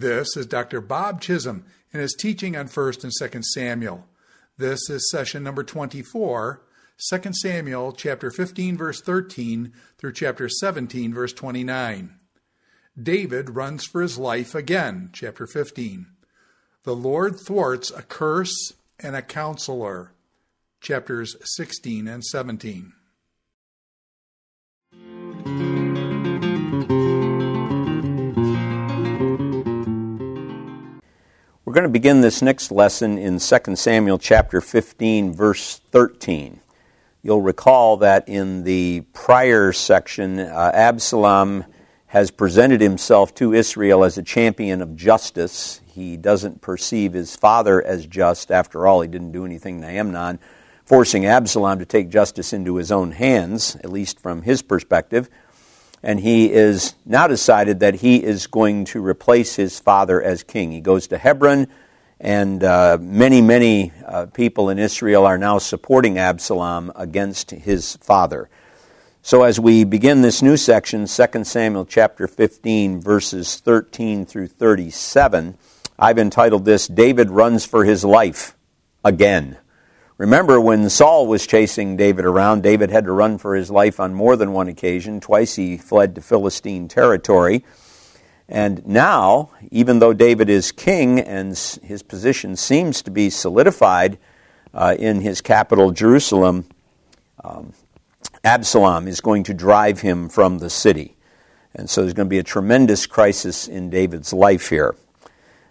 This is Dr. Bob Chisholm in his teaching on 1st and 2nd Samuel. This is session number 24, 2 Samuel chapter 15 verse 13 through chapter 17 verse 29. David runs for his life again, chapter 15. The Lord thwarts a curse and a counselor, chapters 16 and 17. We're going to begin this next lesson in 2 Samuel chapter 15, verse 13. You'll recall that in the prior section, uh, Absalom has presented himself to Israel as a champion of justice. He doesn't perceive his father as just. After all, he didn't do anything to Amnon, forcing Absalom to take justice into his own hands, at least from his perspective and he is now decided that he is going to replace his father as king. He goes to Hebron, and uh, many, many uh, people in Israel are now supporting Absalom against his father. So as we begin this new section, 2 Samuel chapter 15, verses 13 through 37, I've entitled this David Runs for His Life Again. Remember, when Saul was chasing David around, David had to run for his life on more than one occasion. Twice he fled to Philistine territory. And now, even though David is king and his position seems to be solidified uh, in his capital, Jerusalem, um, Absalom is going to drive him from the city. And so there's going to be a tremendous crisis in David's life here.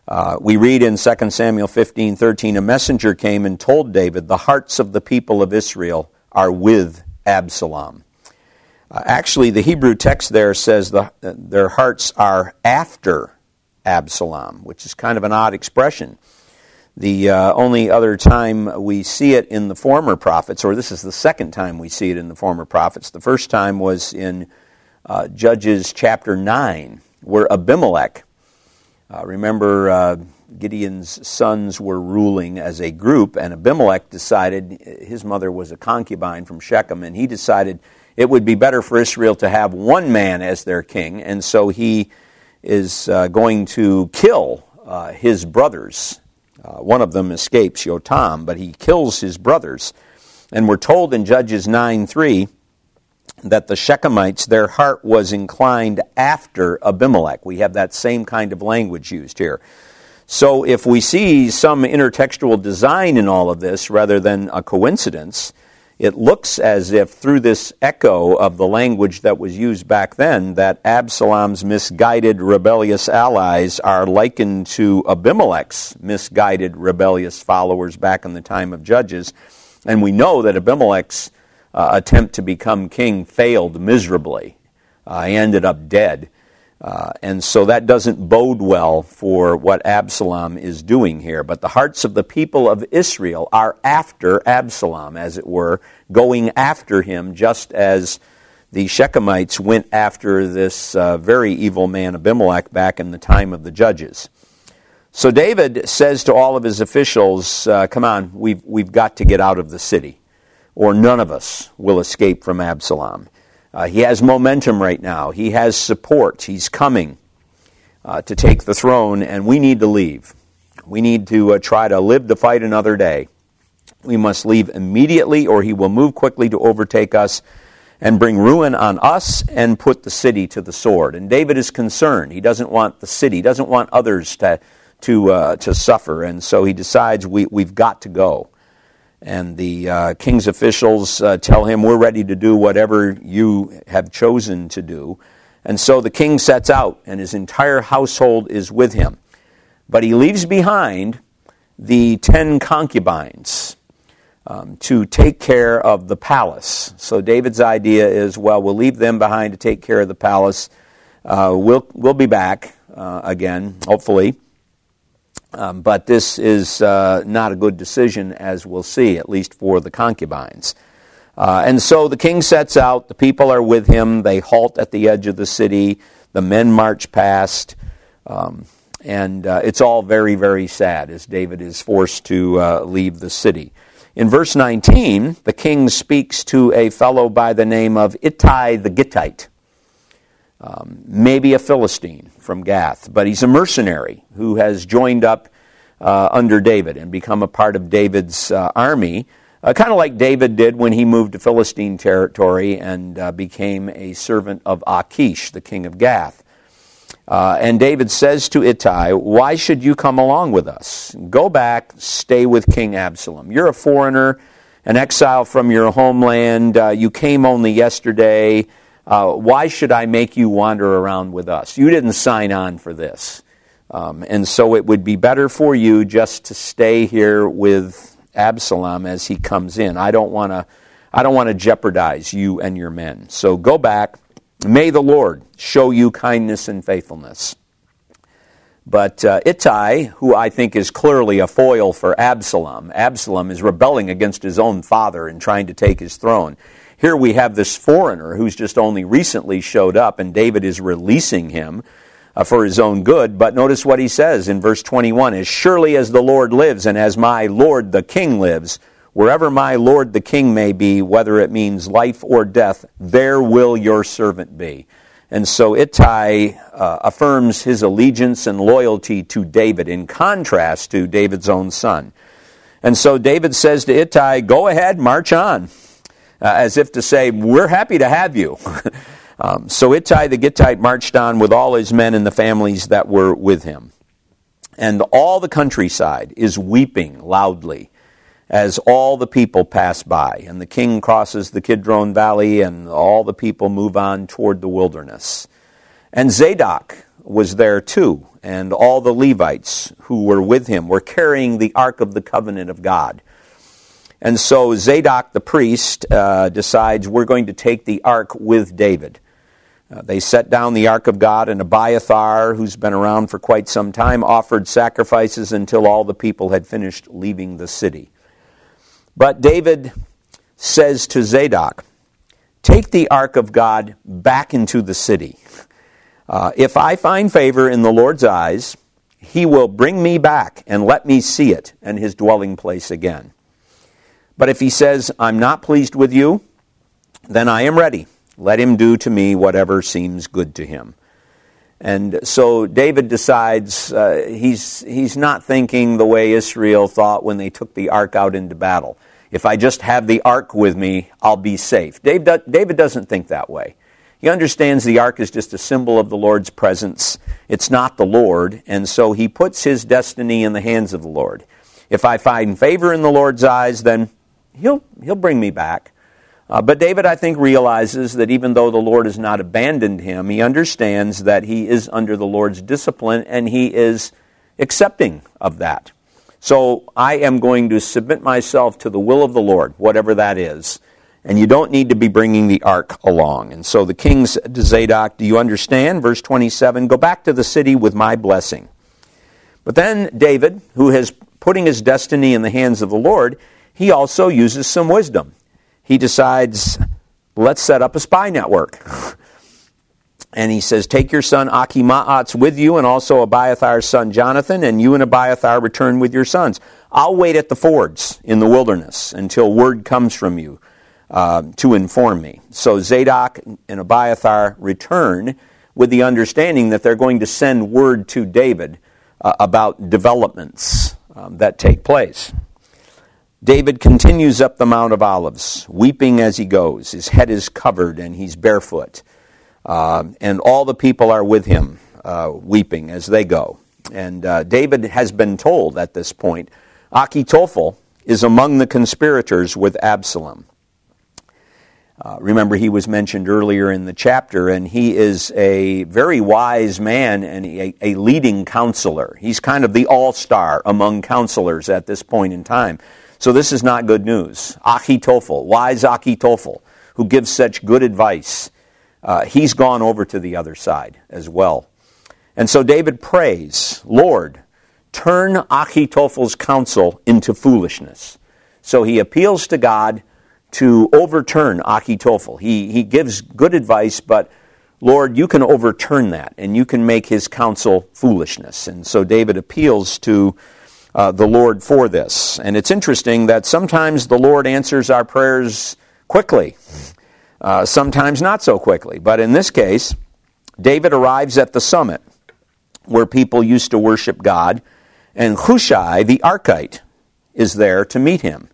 Uh, we read in 2 Samuel 15 13, a messenger came and told David, The hearts of the people of Israel are with Absalom. Uh, actually, the Hebrew text there says the, uh, their hearts are after Absalom, which is kind of an odd expression. The uh, only other time we see it in the former prophets, or this is the second time we see it in the former prophets, the first time was in uh, Judges chapter 9, where Abimelech uh, remember, uh, Gideon's sons were ruling as a group, and Abimelech decided, his mother was a concubine from Shechem, and he decided it would be better for Israel to have one man as their king, and so he is uh, going to kill uh, his brothers. Uh, one of them escapes, Yotam, but he kills his brothers. And we're told in Judges 9 3 that the Shechemites, their heart was inclined after Abimelech. We have that same kind of language used here. So if we see some intertextual design in all of this rather than a coincidence, it looks as if through this echo of the language that was used back then, that Absalom's misguided rebellious allies are likened to Abimelech's misguided rebellious followers back in the time of Judges. And we know that Abimelech's uh, attempt to become king failed miserably. Uh, he ended up dead. Uh, and so that doesn't bode well for what Absalom is doing here. But the hearts of the people of Israel are after Absalom, as it were, going after him, just as the Shechemites went after this uh, very evil man Abimelech back in the time of the judges. So David says to all of his officials, uh, Come on, we've, we've got to get out of the city or none of us will escape from Absalom. Uh, he has momentum right now. He has support. He's coming uh, to take the throne, and we need to leave. We need to uh, try to live the fight another day. We must leave immediately, or he will move quickly to overtake us and bring ruin on us and put the city to the sword. And David is concerned. He doesn't want the city, he doesn't want others to, to, uh, to suffer, and so he decides we, we've got to go. And the uh, king's officials uh, tell him, We're ready to do whatever you have chosen to do. And so the king sets out, and his entire household is with him. But he leaves behind the ten concubines um, to take care of the palace. So David's idea is well, we'll leave them behind to take care of the palace. Uh, we'll, we'll be back uh, again, hopefully. Um, but this is uh, not a good decision, as we'll see, at least for the concubines. Uh, and so the king sets out, the people are with him, they halt at the edge of the city, the men march past, um, and uh, it's all very, very sad as David is forced to uh, leave the city. In verse 19, the king speaks to a fellow by the name of Ittai the Gittite, um, maybe a Philistine from Gath, but he's a mercenary who has joined up uh, under David and become a part of David's uh, army, uh, kind of like David did when he moved to Philistine territory and uh, became a servant of Achish, the king of Gath. Uh, and David says to Ittai, Why should you come along with us? Go back, stay with King Absalom. You're a foreigner, an exile from your homeland. Uh, you came only yesterday. Why should I make you wander around with us? You didn't sign on for this. Um, and so it would be better for you just to stay here with Absalom as he comes in. I don't want to I don't want to jeopardize you and your men. So go back. May the Lord show you kindness and faithfulness. But uh, Ittai, who I think is clearly a foil for Absalom, Absalom is rebelling against his own father and trying to take his throne. Here we have this foreigner who's just only recently showed up, and David is releasing him uh, for his own good. But notice what he says in verse 21 As surely as the Lord lives, and as my Lord the King lives, wherever my Lord the King may be, whether it means life or death, there will your servant be. And so Ittai uh, affirms his allegiance and loyalty to David in contrast to David's own son. And so David says to Ittai, Go ahead, march on, uh, as if to say, We're happy to have you. Um, so Ittai the Gittite marched on with all his men and the families that were with him. And all the countryside is weeping loudly as all the people pass by. And the king crosses the Kidron Valley, and all the people move on toward the wilderness. And Zadok was there too, and all the Levites who were with him were carrying the Ark of the Covenant of God. And so Zadok the priest uh, decides we're going to take the ark with David. Uh, they set down the ark of God, and Abiathar, who's been around for quite some time, offered sacrifices until all the people had finished leaving the city. But David says to Zadok, Take the ark of God back into the city. Uh, if I find favor in the Lord's eyes, he will bring me back and let me see it and his dwelling place again. But if he says, I'm not pleased with you, then I am ready let him do to me whatever seems good to him. And so David decides uh, he's, he's not thinking the way Israel thought when they took the ark out into battle. If I just have the ark with me, I'll be safe. David, David doesn't think that way. He understands the ark is just a symbol of the Lord's presence. It's not the Lord, and so he puts his destiny in the hands of the Lord. If I find favor in the Lord's eyes, then he'll, he'll bring me back. Uh, but David, I think, realizes that even though the Lord has not abandoned him, he understands that he is under the Lord's discipline and he is accepting of that. So I am going to submit myself to the will of the Lord, whatever that is. And you don't need to be bringing the ark along. And so the king said to Zadok, Do you understand? Verse 27 Go back to the city with my blessing. But then David, who is putting his destiny in the hands of the Lord, he also uses some wisdom he decides, let's set up a spy network. and he says, Take your son Achimaatz with you, and also Abiathar's son Jonathan, and you and Abiathar return with your sons. I'll wait at the fords in the wilderness until word comes from you uh, to inform me. So Zadok and Abiathar return with the understanding that they're going to send word to David uh, about developments um, that take place. David continues up the Mount of Olives, weeping as he goes. His head is covered and he's barefoot. Uh, and all the people are with him, uh, weeping as they go. And uh, David has been told at this point Achitophel is among the conspirators with Absalom. Uh, remember, he was mentioned earlier in the chapter, and he is a very wise man and a, a leading counselor. He's kind of the all star among counselors at this point in time. So this is not good news. Achitophel, wise Achitophel, who gives such good advice, uh, he's gone over to the other side as well. And so David prays, Lord, turn Achitophel's counsel into foolishness. So he appeals to God to overturn Achitophel. He, he gives good advice, but Lord, you can overturn that and you can make his counsel foolishness. And so David appeals to uh, the Lord for this. And it's interesting that sometimes the Lord answers our prayers quickly, uh, sometimes not so quickly. But in this case, David arrives at the summit where people used to worship God, and Hushai the Archite is there to meet him,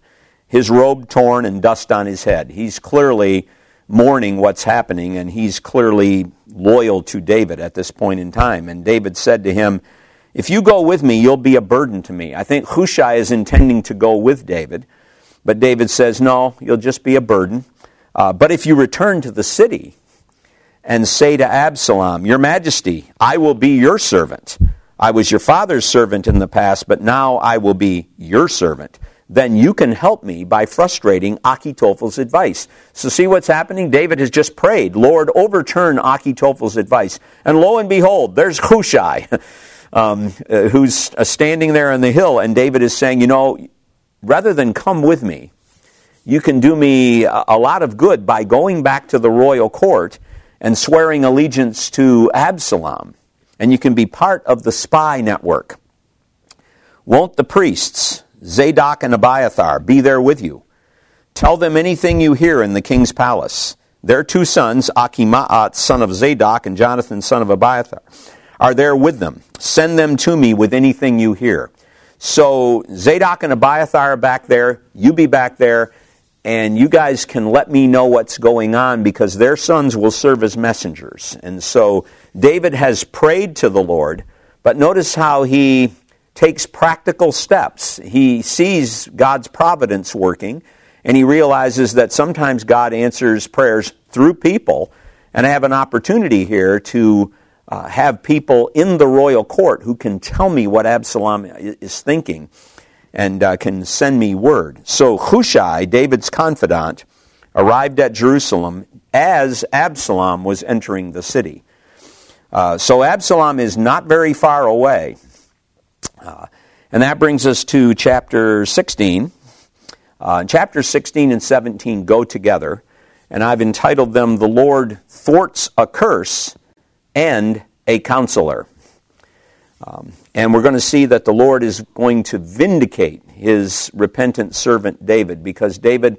his robe torn and dust on his head. He's clearly mourning what's happening, and he's clearly loyal to David at this point in time. And David said to him, If you go with me, you'll be a burden to me. I think Hushai is intending to go with David, but David says, No, you'll just be a burden. Uh, but if you return to the city and say to Absalom, Your Majesty, I will be your servant. I was your father's servant in the past, but now I will be your servant then you can help me by frustrating Achitophel's advice. So, see what's happening? David has just prayed, Lord, overturn Achitophel's advice. And lo and behold, there's Hushai, um, uh, who's uh, standing there on the hill, and David is saying, You know, rather than come with me, you can do me a lot of good by going back to the royal court and swearing allegiance to Absalom. And you can be part of the spy network. Won't the priests Zadok and Abiathar be there with you. Tell them anything you hear in the king's palace. Their two sons, Achimaatz, son of Zadok, and Jonathan, son of Abiathar, are there with them. Send them to me with anything you hear. So Zadok and Abiathar are back there, you be back there, and you guys can let me know what's going on because their sons will serve as messengers. And so David has prayed to the Lord, but notice how he takes practical steps. He sees God's providence working, and he realizes that sometimes God answers prayers through people. And I have an opportunity here to uh, have people in the royal court who can tell me what Absalom is thinking and uh, can send me word. So Hushai, David's confidant, arrived at Jerusalem as Absalom was entering the city. Uh, so Absalom is not very far away. Uh, and that brings us to chapter 16. Uh, chapter 16 and 17 go together, and I've entitled them The Lord Thwarts a Curse and a Counselor. Um, and we're going to see that the Lord is going to vindicate his repentant servant David because David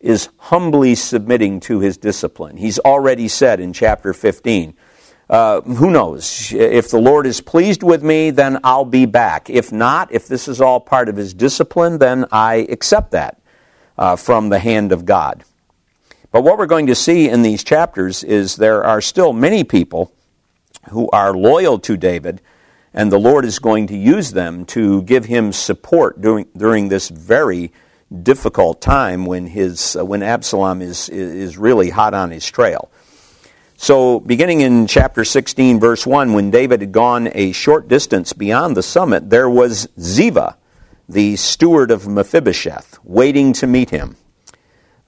is humbly submitting to his discipline. He's already said in chapter 15, uh, who knows? If the Lord is pleased with me, then I'll be back. If not, if this is all part of His discipline, then I accept that uh, from the hand of God. But what we're going to see in these chapters is there are still many people who are loyal to David, and the Lord is going to use them to give him support during, during this very difficult time when, his, uh, when Absalom is, is really hot on his trail. So, beginning in chapter 16, verse 1, when David had gone a short distance beyond the summit, there was Ziva, the steward of Mephibosheth, waiting to meet him.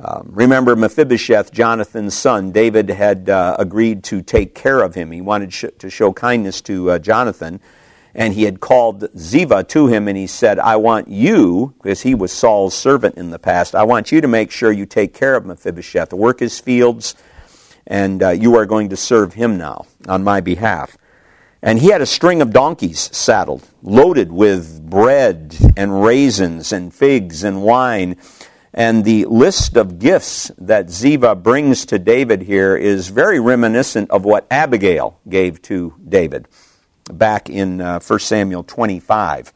Um, remember, Mephibosheth, Jonathan's son, David had uh, agreed to take care of him. He wanted sh- to show kindness to uh, Jonathan, and he had called Ziva to him, and he said, I want you, because he was Saul's servant in the past, I want you to make sure you take care of Mephibosheth, work his fields and uh, you are going to serve him now on my behalf. And he had a string of donkeys saddled, loaded with bread and raisins and figs and wine. And the list of gifts that Ziva brings to David here is very reminiscent of what Abigail gave to David back in uh, 1 Samuel 25.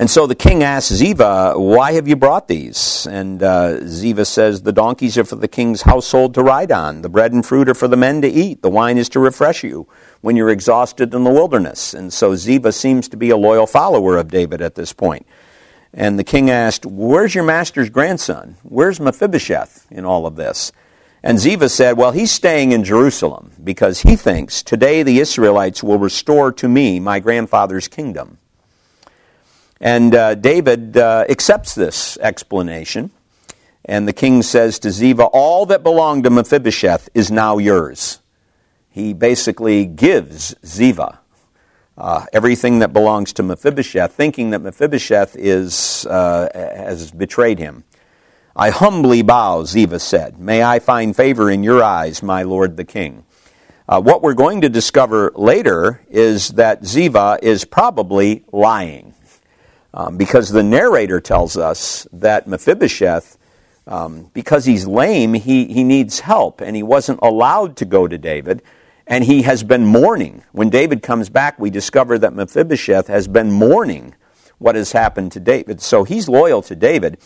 And so the king asks Ziva, Why have you brought these? And uh, Ziva says, The donkeys are for the king's household to ride on. The bread and fruit are for the men to eat. The wine is to refresh you when you're exhausted in the wilderness. And so Ziva seems to be a loyal follower of David at this point. And the king asked, Where's your master's grandson? Where's Mephibosheth in all of this? And Ziva said, Well, he's staying in Jerusalem because he thinks, Today the Israelites will restore to me my grandfather's kingdom. And uh, David uh, accepts this explanation. And the king says to Ziva, All that belonged to Mephibosheth is now yours. He basically gives Ziva uh, everything that belongs to Mephibosheth, thinking that Mephibosheth is, uh, has betrayed him. I humbly bow, Ziva said. May I find favor in your eyes, my lord the king. Uh, what we're going to discover later is that Ziva is probably lying. Um, because the narrator tells us that Mephibosheth, um, because he's lame, he, he needs help, and he wasn't allowed to go to David, and he has been mourning. When David comes back, we discover that Mephibosheth has been mourning what has happened to David. So he's loyal to David,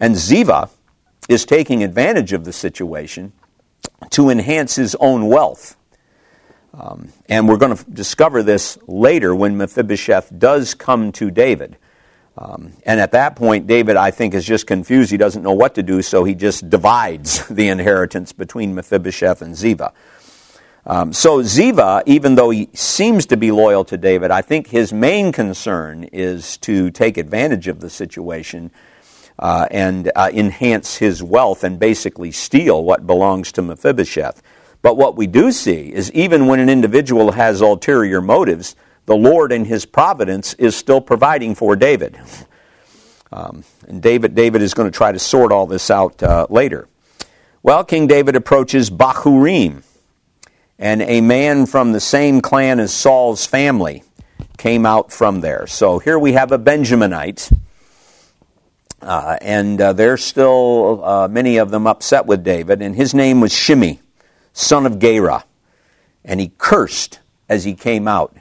and Ziva is taking advantage of the situation to enhance his own wealth. Um, and we're going to discover this later when Mephibosheth does come to David. Um, and at that point, David, I think, is just confused. He doesn't know what to do, so he just divides the inheritance between Mephibosheth and Ziva. Um, so Ziva, even though he seems to be loyal to David, I think his main concern is to take advantage of the situation uh, and uh, enhance his wealth and basically steal what belongs to Mephibosheth. But what we do see is even when an individual has ulterior motives, the Lord in his providence is still providing for David. Um, and David, David is going to try to sort all this out uh, later. Well, King David approaches Bahurim, and a man from the same clan as Saul's family came out from there. So here we have a Benjaminite, uh, and uh, they're still, uh, many of them, upset with David, and his name was Shimei, son of Gera, and he cursed as he came out.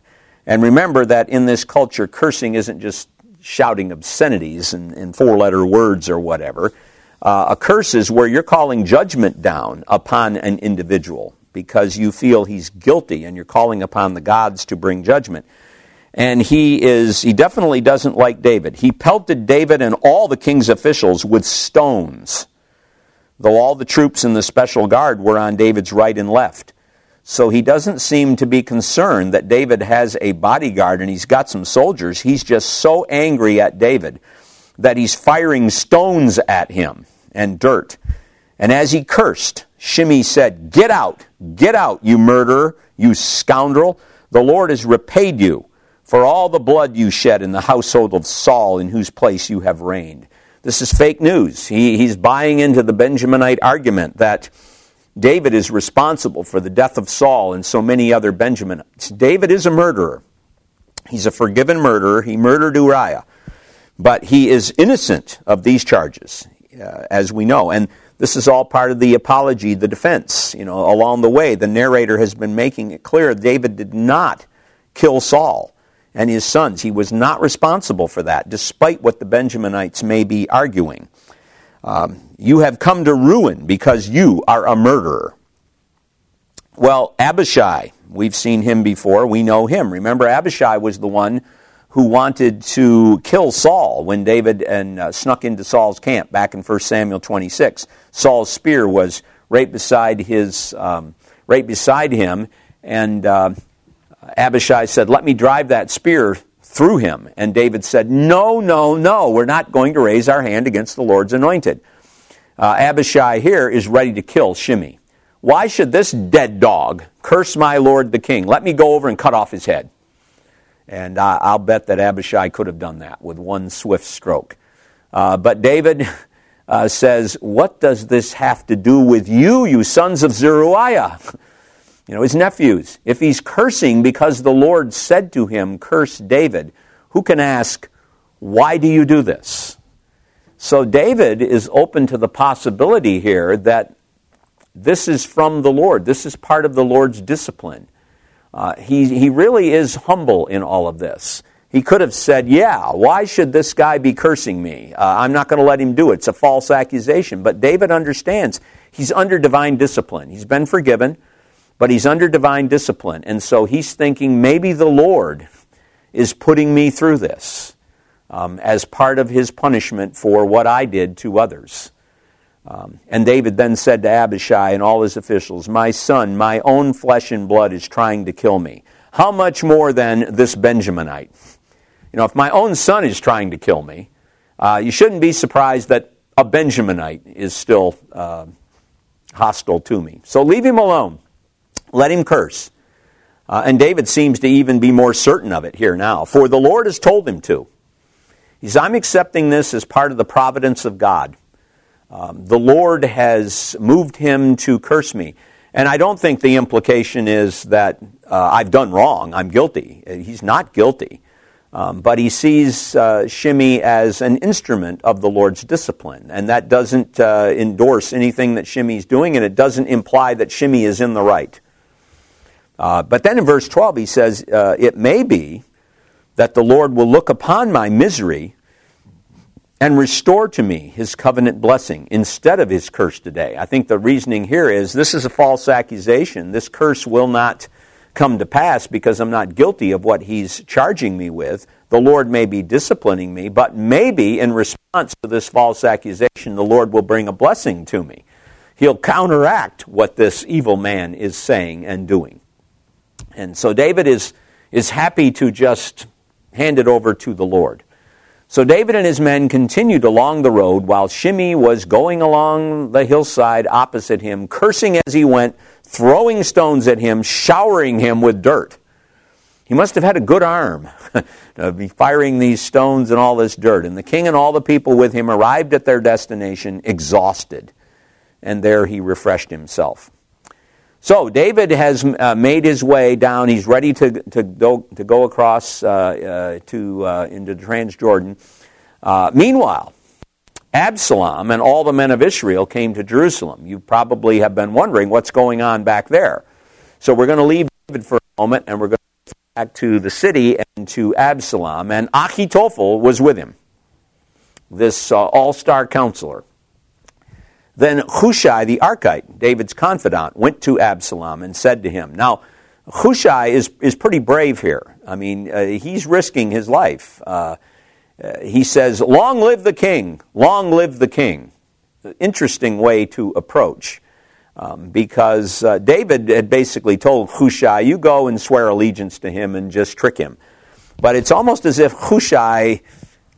And remember that in this culture, cursing isn't just shouting obscenities and, and four letter words or whatever. Uh, a curse is where you're calling judgment down upon an individual because you feel he's guilty and you're calling upon the gods to bring judgment. And he is, he definitely doesn't like David. He pelted David and all the king's officials with stones, though all the troops in the special guard were on David's right and left. So he doesn't seem to be concerned that David has a bodyguard and he's got some soldiers. He's just so angry at David that he's firing stones at him and dirt. And as he cursed, Shimei said, Get out, get out, you murderer, you scoundrel. The Lord has repaid you for all the blood you shed in the household of Saul, in whose place you have reigned. This is fake news. He, he's buying into the Benjaminite argument that David is responsible for the death of Saul and so many other Benjaminites. David is a murderer. He's a forgiven murderer. He murdered Uriah. But he is innocent of these charges, uh, as we know. And this is all part of the apology, the defense. You know, along the way, the narrator has been making it clear David did not kill Saul and his sons. He was not responsible for that, despite what the Benjaminites may be arguing. Um, you have come to ruin because you are a murderer. Well, Abishai, we've seen him before. We know him. Remember, Abishai was the one who wanted to kill Saul when David and uh, snuck into Saul's camp back in 1 Samuel 26. Saul's spear was right beside his, um, right beside him, and uh, Abishai said, "Let me drive that spear through him. And David said, No, no, no, we're not going to raise our hand against the Lord's anointed. Uh, Abishai here is ready to kill Shimei. Why should this dead dog curse my Lord the king? Let me go over and cut off his head. And uh, I'll bet that Abishai could have done that with one swift stroke. Uh, but David uh, says, What does this have to do with you, you sons of Zeruiah? you know, his nephews. If he's cursing because the Lord said to him, Curse David, who can ask, Why do you do this? So David is open to the possibility here that this is from the Lord. This is part of the Lord's discipline. Uh, he, he really is humble in all of this. He could have said, Yeah, why should this guy be cursing me? Uh, I'm not going to let him do it. It's a false accusation. But David understands he's under divine discipline. He's been forgiven but he's under divine discipline. And so he's thinking maybe the Lord is putting me through this um, as part of his punishment for what I did to others. Um, and David then said to Abishai and all his officials, My son, my own flesh and blood is trying to kill me. How much more than this Benjaminite? You know, if my own son is trying to kill me, uh, you shouldn't be surprised that a Benjaminite is still uh, hostile to me. So leave him alone. Let him curse. Uh, and David seems to even be more certain of it here now. For the Lord has told him to. He says, I'm accepting this as part of the providence of God. Um, the Lord has moved him to curse me. And I don't think the implication is that uh, I've done wrong, I'm guilty. He's not guilty. Um, but he sees uh, Shimei as an instrument of the Lord's discipline. And that doesn't uh, endorse anything that Shimei's doing, and it doesn't imply that Shimei is in the right. Uh, but then in verse 12, he says, uh, It may be that the Lord will look upon my misery and restore to me his covenant blessing instead of his curse today. I think the reasoning here is this is a false accusation. This curse will not come to pass because I'm not guilty of what he's charging me with. The Lord may be disciplining me, but maybe in response to this false accusation, the Lord will bring a blessing to me. He'll counteract what this evil man is saying and doing. And so David is, is happy to just hand it over to the Lord. So David and his men continued along the road while Shimei was going along the hillside opposite him, cursing as he went, throwing stones at him, showering him with dirt. He must have had a good arm to be firing these stones and all this dirt. And the king and all the people with him arrived at their destination exhausted. And there he refreshed himself. So David has uh, made his way down. He's ready to, to, go, to go across uh, uh, to, uh, into Transjordan. Uh, meanwhile, Absalom and all the men of Israel came to Jerusalem. You probably have been wondering what's going on back there. So we're going to leave David for a moment and we're going to go back to the city and to Absalom. And Achitophel was with him, this uh, all star counselor. Then Hushai the Archite, David's confidant, went to Absalom and said to him, Now, Hushai is, is pretty brave here. I mean, uh, he's risking his life. Uh, uh, he says, Long live the king! Long live the king! Interesting way to approach. Um, because uh, David had basically told Hushai, You go and swear allegiance to him and just trick him. But it's almost as if Hushai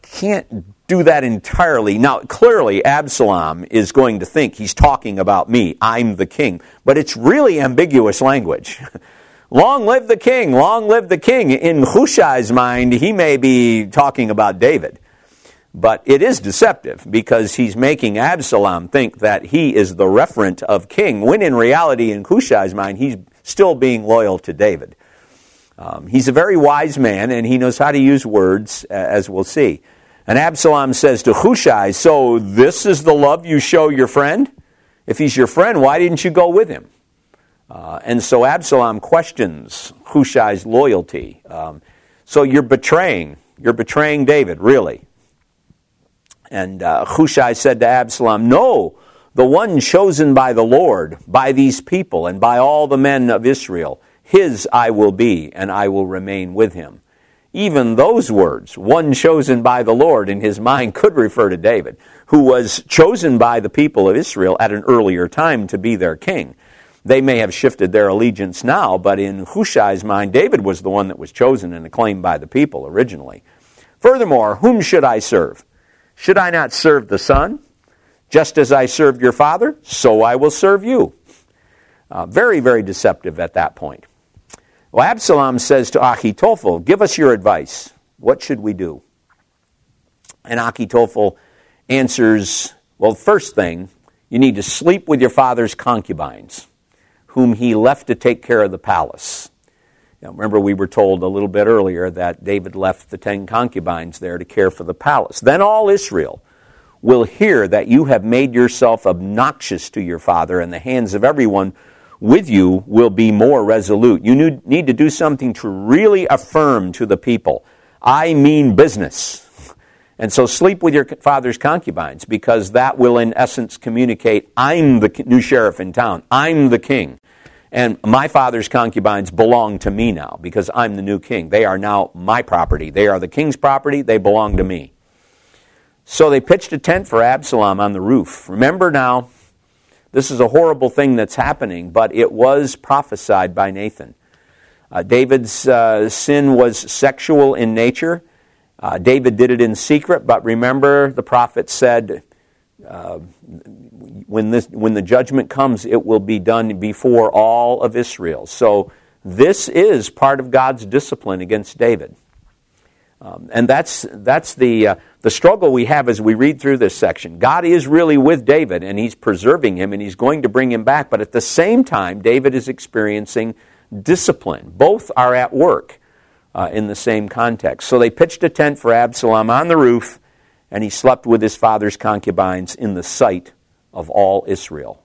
can't do that entirely. Now, clearly, Absalom is going to think he's talking about me. I'm the king. But it's really ambiguous language. long live the king, long live the king. In Hushai's mind, he may be talking about David. But it is deceptive because he's making Absalom think that he is the referent of king, when in reality, in Hushai's mind, he's still being loyal to David. Um, he's a very wise man and he knows how to use words, as we'll see. And Absalom says to Hushai, So this is the love you show your friend? If he's your friend, why didn't you go with him? Uh, and so Absalom questions Hushai's loyalty. Um, so you're betraying, you're betraying David, really. And uh, Hushai said to Absalom, No, the one chosen by the Lord, by these people, and by all the men of Israel, his I will be, and I will remain with him. Even those words, one chosen by the Lord in his mind, could refer to David, who was chosen by the people of Israel at an earlier time to be their king. They may have shifted their allegiance now, but in Hushai's mind, David was the one that was chosen and acclaimed by the people originally. Furthermore, whom should I serve? Should I not serve the Son? Just as I served your father, so I will serve you. Uh, very, very deceptive at that point. Well, Absalom says to Achitophel, Give us your advice. What should we do? And Achitophel answers, Well, first thing, you need to sleep with your father's concubines, whom he left to take care of the palace. Now, remember, we were told a little bit earlier that David left the ten concubines there to care for the palace. Then all Israel will hear that you have made yourself obnoxious to your father in the hands of everyone with you will be more resolute. You need to do something to really affirm to the people, I mean business. And so sleep with your father's concubines because that will, in essence, communicate I'm the new sheriff in town, I'm the king. And my father's concubines belong to me now because I'm the new king. They are now my property. They are the king's property. They belong to me. So they pitched a tent for Absalom on the roof. Remember now, this is a horrible thing that's happening, but it was prophesied by Nathan. Uh, David's uh, sin was sexual in nature. Uh, David did it in secret, but remember, the prophet said, uh, when, this, when the judgment comes, it will be done before all of Israel. So, this is part of God's discipline against David. Um, and that's, that's the, uh, the struggle we have as we read through this section. God is really with David, and he's preserving him, and he's going to bring him back. But at the same time, David is experiencing discipline. Both are at work. uh, in the same context. So they pitched a tent for Absalom on the roof, and he slept with his father's concubines in the sight of all Israel.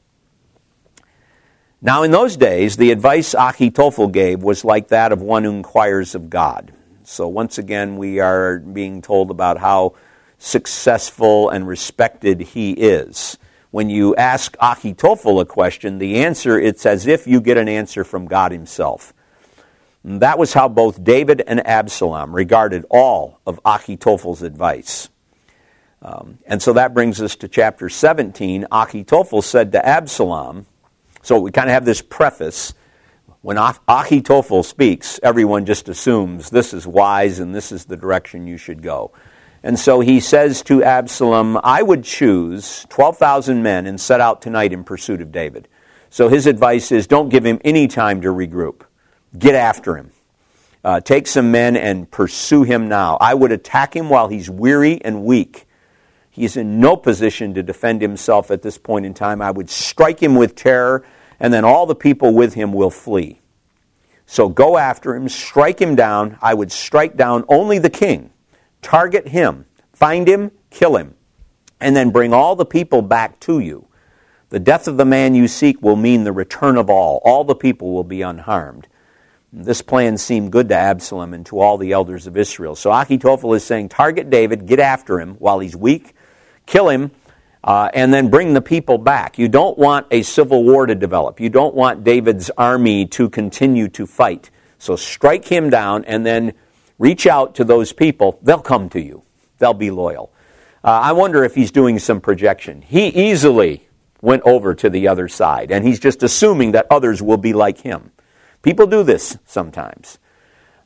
Now, in those days, the advice Achitophel gave was like that of one who inquires of God. So, once again, we are being told about how successful and respected he is. When you ask Achitophel a question, the answer, it's as if you get an answer from God himself. And that was how both David and Absalom regarded all of Achitophel's advice. Um, and so that brings us to chapter 17. Achitophel said to Absalom, so we kind of have this preface. When Achitophel speaks, everyone just assumes this is wise and this is the direction you should go. And so he says to Absalom, I would choose 12,000 men and set out tonight in pursuit of David. So his advice is don't give him any time to regroup. Get after him. Uh, take some men and pursue him now. I would attack him while he's weary and weak. He's in no position to defend himself at this point in time. I would strike him with terror, and then all the people with him will flee. So go after him, strike him down. I would strike down only the king Target him, find him, kill him, and then bring all the people back to you. The death of the man you seek will mean the return of all. All the people will be unharmed. This plan seemed good to Absalom and to all the elders of Israel. So Achitophel is saying, target David, get after him while he's weak, kill him, uh, and then bring the people back. You don't want a civil war to develop. You don't want David's army to continue to fight. So strike him down and then Reach out to those people, they'll come to you, they'll be loyal. Uh, I wonder if he's doing some projection. He easily went over to the other side, and he's just assuming that others will be like him. People do this sometimes.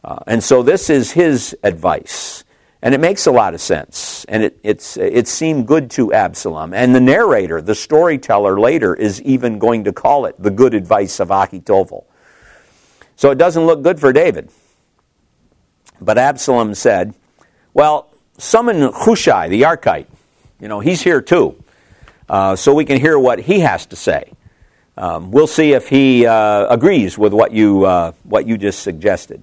Uh, and so this is his advice. And it makes a lot of sense. And it, it's, it seemed good to Absalom. And the narrator, the storyteller later, is even going to call it the good advice of Achitophel. So it doesn't look good for David. But Absalom said, Well, summon Hushai, the Archite. You know, he's here too. Uh, so we can hear what he has to say. Um, we'll see if he uh, agrees with what you, uh, what you just suggested.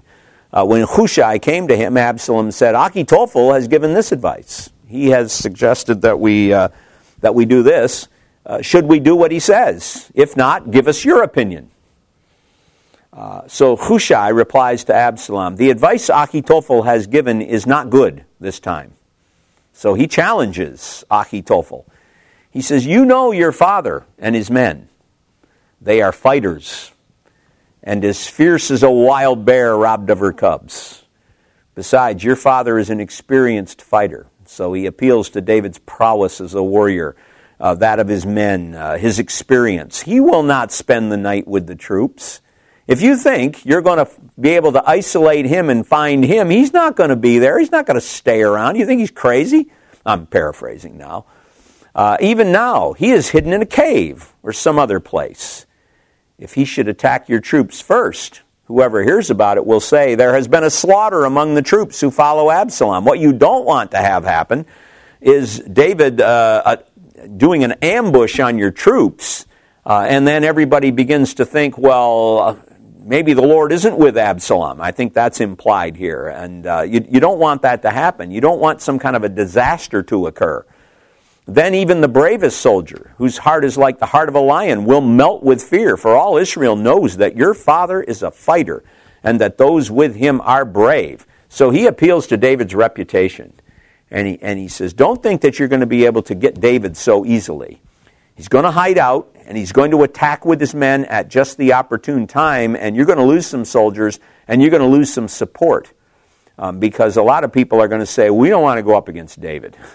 Uh, when Hushai came to him, Absalom said, Achitophel has given this advice. He has suggested that we, uh, that we do this. Uh, should we do what he says? If not, give us your opinion. Uh, so Hushai replies to Absalom, The advice Achitophel has given is not good this time. So he challenges Achitophel. He says, You know your father and his men. They are fighters, and as fierce as a wild bear robbed of her cubs. Besides, your father is an experienced fighter, so he appeals to David's prowess as a warrior, uh, that of his men, uh, his experience. He will not spend the night with the troops. If you think you're going to be able to isolate him and find him, he's not going to be there. He's not going to stay around. You think he's crazy? I'm paraphrasing now. Uh, even now, he is hidden in a cave or some other place. If he should attack your troops first, whoever hears about it will say, There has been a slaughter among the troops who follow Absalom. What you don't want to have happen is David uh, uh, doing an ambush on your troops. Uh, and then everybody begins to think, well, maybe the Lord isn't with Absalom. I think that's implied here. And uh, you, you don't want that to happen. You don't want some kind of a disaster to occur. Then even the bravest soldier, whose heart is like the heart of a lion, will melt with fear, for all Israel knows that your father is a fighter and that those with him are brave. So he appeals to David's reputation. And he, and he says, Don't think that you're going to be able to get David so easily. He's going to hide out and he's going to attack with his men at just the opportune time, and you're going to lose some soldiers and you're going to lose some support. Um, because a lot of people are going to say, we don't want to go up against David.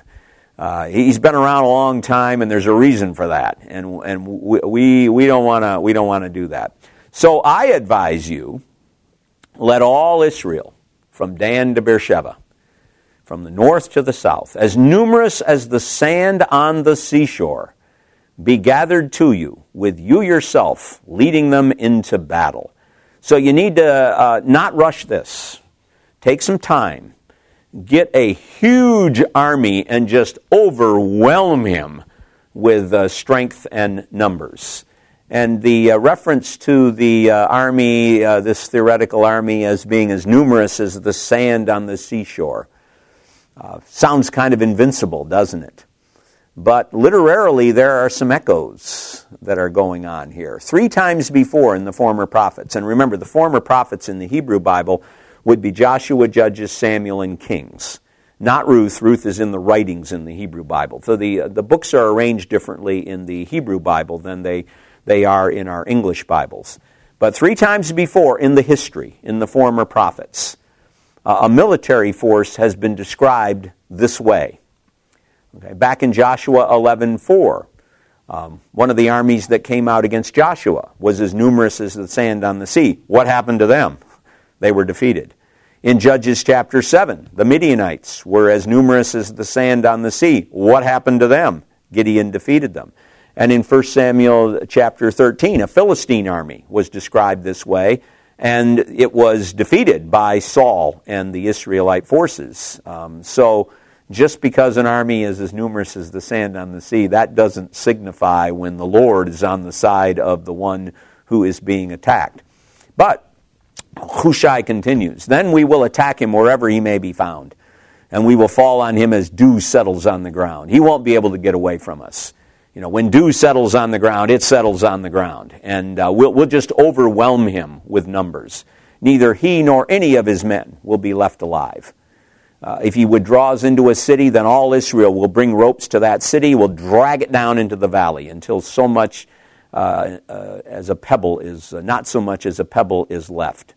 Uh, he's been around a long time, and there's a reason for that, and and we we don't want to we don't want to do that. So I advise you, let all Israel, from Dan to Beersheba, from the north to the south, as numerous as the sand on the seashore, be gathered to you, with you yourself leading them into battle. So you need to uh, not rush this. Take some time. Get a huge army and just overwhelm him with uh, strength and numbers. And the uh, reference to the uh, army, uh, this theoretical army, as being as numerous as the sand on the seashore, uh, sounds kind of invincible, doesn't it? But literarily, there are some echoes that are going on here. Three times before in the former prophets, and remember, the former prophets in the Hebrew Bible would be Joshua, Judges, Samuel, and Kings. Not Ruth. Ruth is in the writings in the Hebrew Bible. So the, uh, the books are arranged differently in the Hebrew Bible than they, they are in our English Bibles. But three times before in the history, in the former prophets, uh, a military force has been described this way. Okay, back in Joshua 11:4, um, one of the armies that came out against Joshua was as numerous as the sand on the sea. What happened to them? They were defeated. In Judges chapter 7, the Midianites were as numerous as the sand on the sea. What happened to them? Gideon defeated them. And in 1 Samuel chapter 13, a Philistine army was described this way, and it was defeated by Saul and the Israelite forces. Um, so just because an army is as numerous as the sand on the sea, that doesn't signify when the Lord is on the side of the one who is being attacked. But Hushai continues, Then we will attack him wherever he may be found, and we will fall on him as dew settles on the ground. He won't be able to get away from us. You know, when dew settles on the ground, it settles on the ground, and uh, we'll, we'll just overwhelm him with numbers. Neither he nor any of his men will be left alive. Uh, if he withdraws into a city, then all Israel will bring ropes to that city, will drag it down into the valley until so much uh, uh, as a pebble is, uh, not so much as a pebble is left.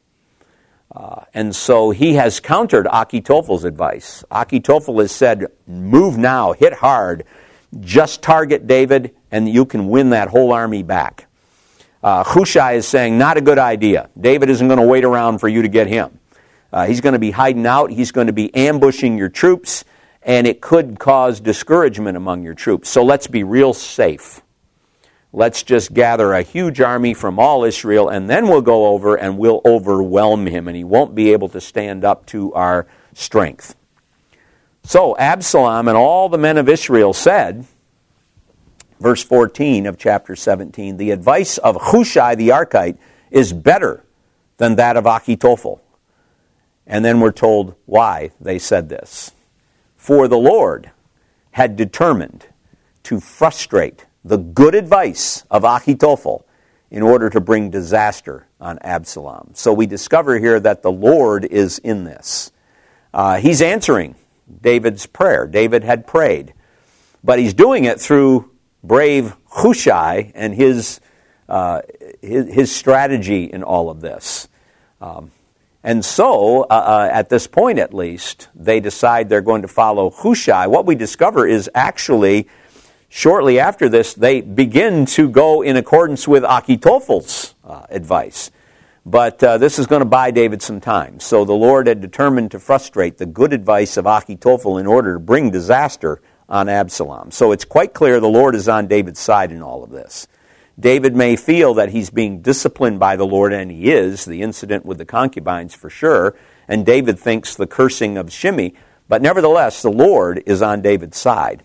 Uh, and so he has countered Achitophel's advice. Achitophel has said, move now, hit hard, just target David, and you can win that whole army back. Uh, Hushai is saying, not a good idea. David isn't going to wait around for you to get him. Uh, he's going to be hiding out. He's going to be ambushing your troops, and it could cause discouragement among your troops. So let's be real safe. Let's just gather a huge army from all Israel, and then we'll go over and we'll overwhelm him, and he won't be able to stand up to our strength. So Absalom and all the men of Israel said, verse 14 of chapter 17, the advice of Hushai the Archite is better than that of Achitophel. And then we're told why they said this. For the Lord had determined to frustrate the good advice of Achitophel in order to bring disaster on Absalom. So we discover here that the Lord is in this. Uh, he's answering David's prayer. David had prayed, but he's doing it through brave Hushai and his, uh, his, his, strategy in all of this. Um, and so, uh, uh, at this point at least, they decide they're going to follow Hushai. What we discover is actually, shortly after this, they begin to go in accordance with Achitophel's uh, advice. But uh, this is going to buy David some time. So the Lord had determined to frustrate the good advice of Achitophel in order to bring disaster on Absalom. So it's quite clear the Lord is on David's side in all of this. David may feel that he's being disciplined by the Lord, and he is, the incident with the concubines for sure, and David thinks the cursing of Shimei, but nevertheless, the Lord is on David's side.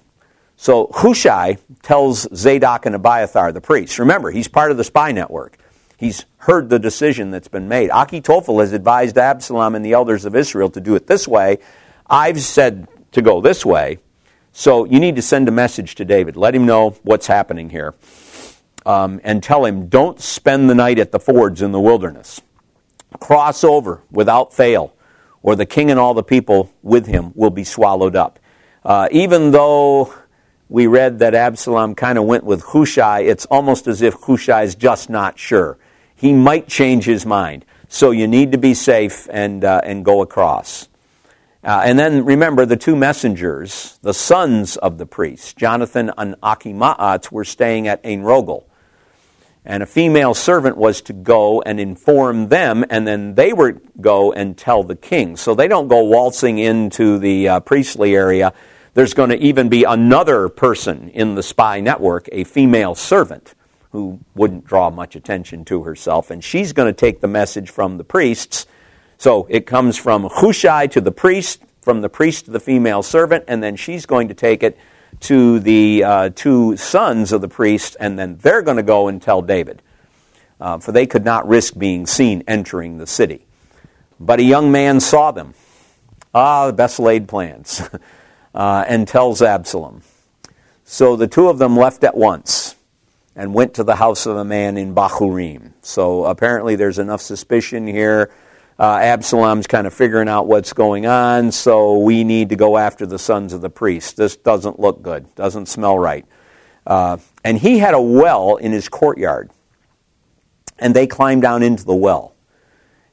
So Hushai tells Zadok and Abiathar, the priests, remember, he's part of the spy network. He's heard the decision that's been made. Achitophel has advised Absalom and the elders of Israel to do it this way. I've said to go this way. So you need to send a message to David. Let him know what's happening here um, and tell him, don't spend the night at the fords in the wilderness. Cross over without fail, or the king and all the people with him will be swallowed up. Uh, even though we read that Absalom kind of went with Hushai, it's almost as if Hushai is just not sure. He might change his mind. So you need to be safe and, uh, and go across. Uh, and then remember the two messengers, the sons of the priests, Jonathan and Achimaatz, were staying at Ein Rogel and a female servant was to go and inform them, and then they would go and tell the king. So they don't go waltzing into the uh, priestly area. There's going to even be another person in the spy network, a female servant, who wouldn't draw much attention to herself, and she's going to take the message from the priests. So it comes from Hushai to the priest, from the priest to the female servant, and then she's going to take it to the uh, two sons of the priest, and then they're going to go and tell David. uh, for they could not risk being seen entering the city. But a young man saw them. Ah, the best laid plans. uh, and tells Absalom. So the two of them left at once and went to the house of a man in Bahurim. So apparently there's enough suspicion here. Uh, Absalom's kind of figuring out what's going on, so we need to go after the sons of the priest. This doesn't look good, doesn't smell right. Uh, and he had a well in his courtyard, and they climbed down into the well.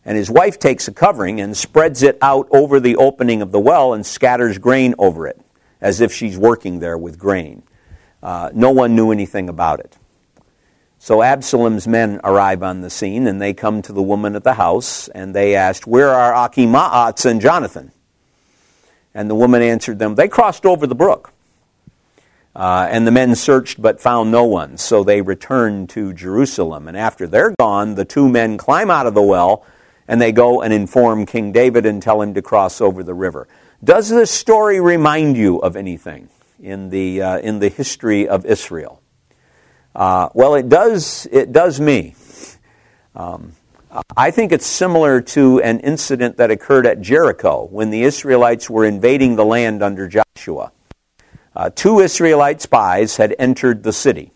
And his wife takes a covering and spreads it out over the opening of the well and scatters grain over it, as if she's working there with grain. Uh, no one knew anything about it. So Absalom's men arrive on the scene and they come to the woman at the house and they asked, Where are Achimaatz and Jonathan? And the woman answered them, They crossed over the brook. Uh, and the men searched but found no one. So they returned to Jerusalem. And after they're gone, the two men climb out of the well and they go and inform King David and tell him to cross over the river. Does this story remind you of anything in the, uh, in the history of Israel? Uh, well, it does, it does me. Um, I think it's similar to an incident that occurred at Jericho when the Israelites were invading the land under Joshua. Uh, two Israelite spies had entered the city.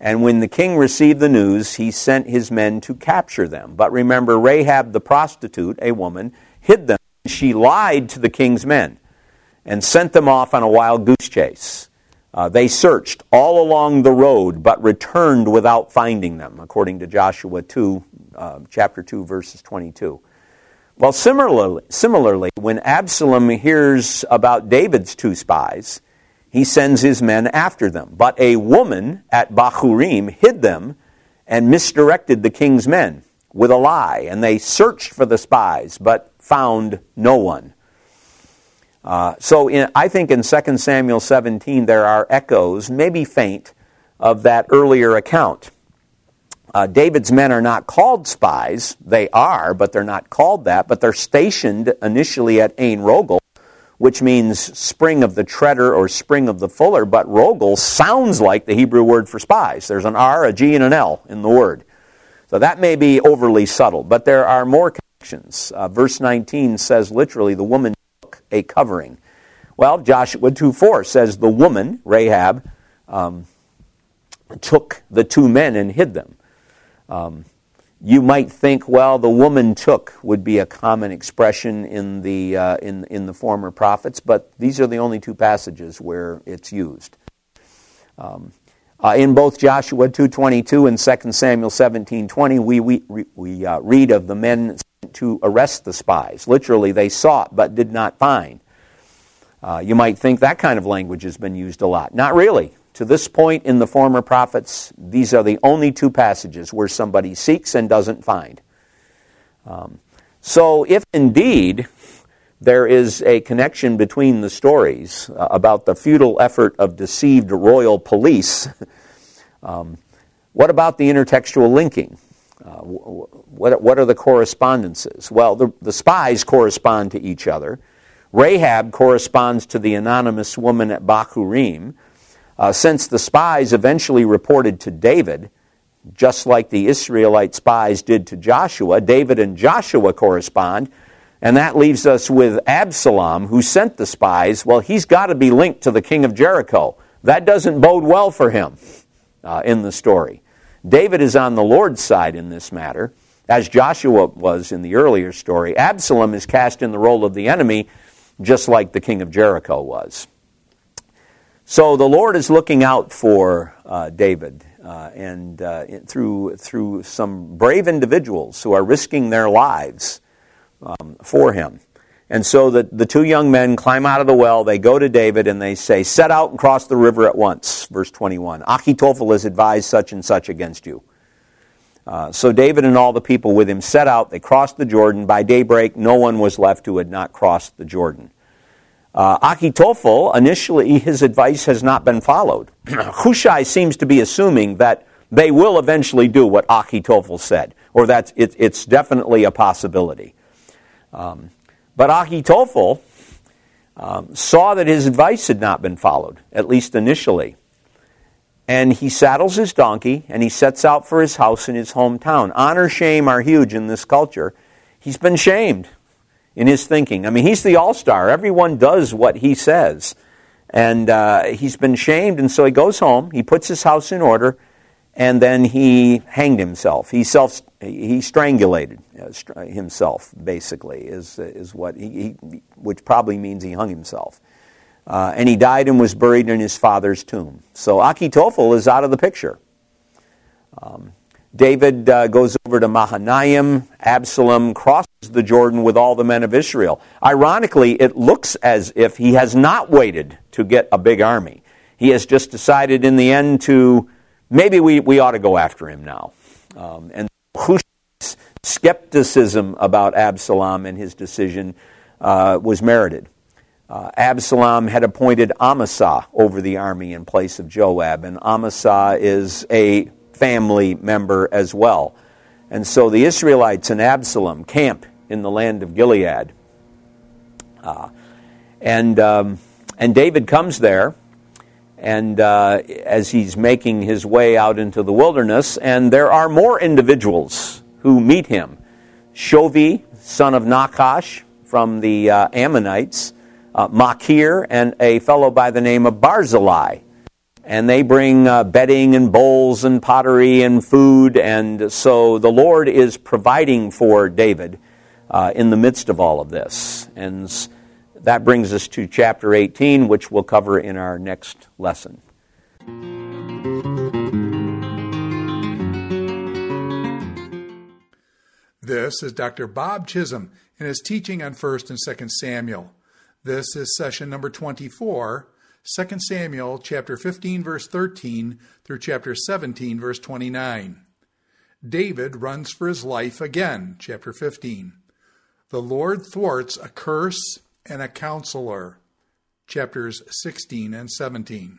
And when the king received the news, he sent his men to capture them. But remember, Rahab the prostitute, a woman, hid them. She lied to the king's men and sent them off on a wild goose chase. Uh, they searched all along the road, but returned without finding them, according to Joshua 2, uh, chapter 2, verses 22. Well, similarly, similarly, when Absalom hears about David's two spies, he sends his men after them. But a woman at Bahurim hid them and misdirected the king's men with a lie. And they searched for the spies, but found no one. Uh, so in, I think in 2 Samuel 17 there are echoes, maybe faint, of that earlier account. Uh, David's men are not called spies. They are, but they're not called that. But they're stationed initially at Ain Rogel which means spring of the treader or spring of the fuller, but rogel sounds like the Hebrew word for spies. There's an R, a G, and an L in the word. So that may be overly subtle, but there are more connections. Uh, verse 19 says literally, the woman took a covering. Well, Joshua 2 4 says the woman, Rahab, um, took the two men and hid them. Um, you might think, well, the woman took would be a common expression in the, uh, in, in the former prophets, but these are the only two passages where it's used. Um, uh, in both Joshua 2.22 and 2 Samuel 17.20, we, we, we uh, read of the men to arrest the spies. Literally, they sought but did not find. Uh, you might think that kind of language has been used a lot. Not really. To this point in the former prophets, these are the only two passages where somebody seeks and doesn't find. Um, so, if indeed there is a connection between the stories uh, about the futile effort of deceived royal police, um, what about the intertextual linking? Uh, what, what are the correspondences? Well, the, the spies correspond to each other. Rahab corresponds to the anonymous woman at Bahurim. Uh, since the spies eventually reported to David, just like the Israelite spies did to Joshua, David and Joshua correspond, and that leaves us with Absalom, who sent the spies. Well, he's got to be linked to the king of Jericho. That doesn't bode well for him uh, in the story. David is on the Lord's side in this matter, as Joshua was in the earlier story. Absalom is cast in the role of the enemy, just like the king of Jericho was. So the Lord is looking out for uh, David, uh, and uh, through through some brave individuals who are risking their lives um, for him. And so the, the two young men climb out of the well, they go to David, and they say, Set out and cross the river at once. Verse 21. Achitophel has advised such and such against you. Uh, so David and all the people with him set out. They crossed the Jordan. By daybreak, no one was left who had not crossed the Jordan. Uh, Achitophel, initially, his advice has not been followed. Hushai seems to be assuming that they will eventually do what Achitophel said, or that it, it's definitely a possibility. Um, but Achitophel um, saw that his advice had not been followed, at least initially. and he saddles his donkey and he sets out for his house in his hometown. Honor, shame are huge in this culture. He's been shamed in his thinking. I mean, he's the all star. Everyone does what he says. And uh, he's been shamed, and so he goes home, he puts his house in order, and then he hanged himself. He self he strangulated uh, himself, basically, is, is what he, he, which probably means he hung himself. Uh, and he died and was buried in his father's tomb. So Achitophel is out of the picture. Um, David uh, goes over to Mahanaim. Absalom crosses the Jordan with all the men of Israel. Ironically, it looks as if he has not waited to get a big army. He has just decided in the end to maybe we, we ought to go after him now. Um, and Hushai's skepticism about Absalom and his decision uh, was merited. Uh, Absalom had appointed Amasa over the army in place of Joab, and Amasa is a family member as well. And so the Israelites and Absalom camp in the land of Gilead. Uh, and, um, and David comes there, and uh, as he's making his way out into the wilderness, and there are more individuals who meet him. Shovi, son of Nachash from the uh, Ammonites, uh, Machir, and a fellow by the name of Barzillai and they bring uh, bedding and bowls and pottery and food. And so the Lord is providing for David uh, in the midst of all of this. And that brings us to chapter 18, which we'll cover in our next lesson. This is Dr. Bob Chisholm in his teaching on 1st and 2nd Samuel. This is session number 24 2 Samuel chapter 15 verse 13 through chapter 17 verse 29. David runs for his life again, chapter 15. The Lord thwarts a curse and a counselor, chapters 16 and 17.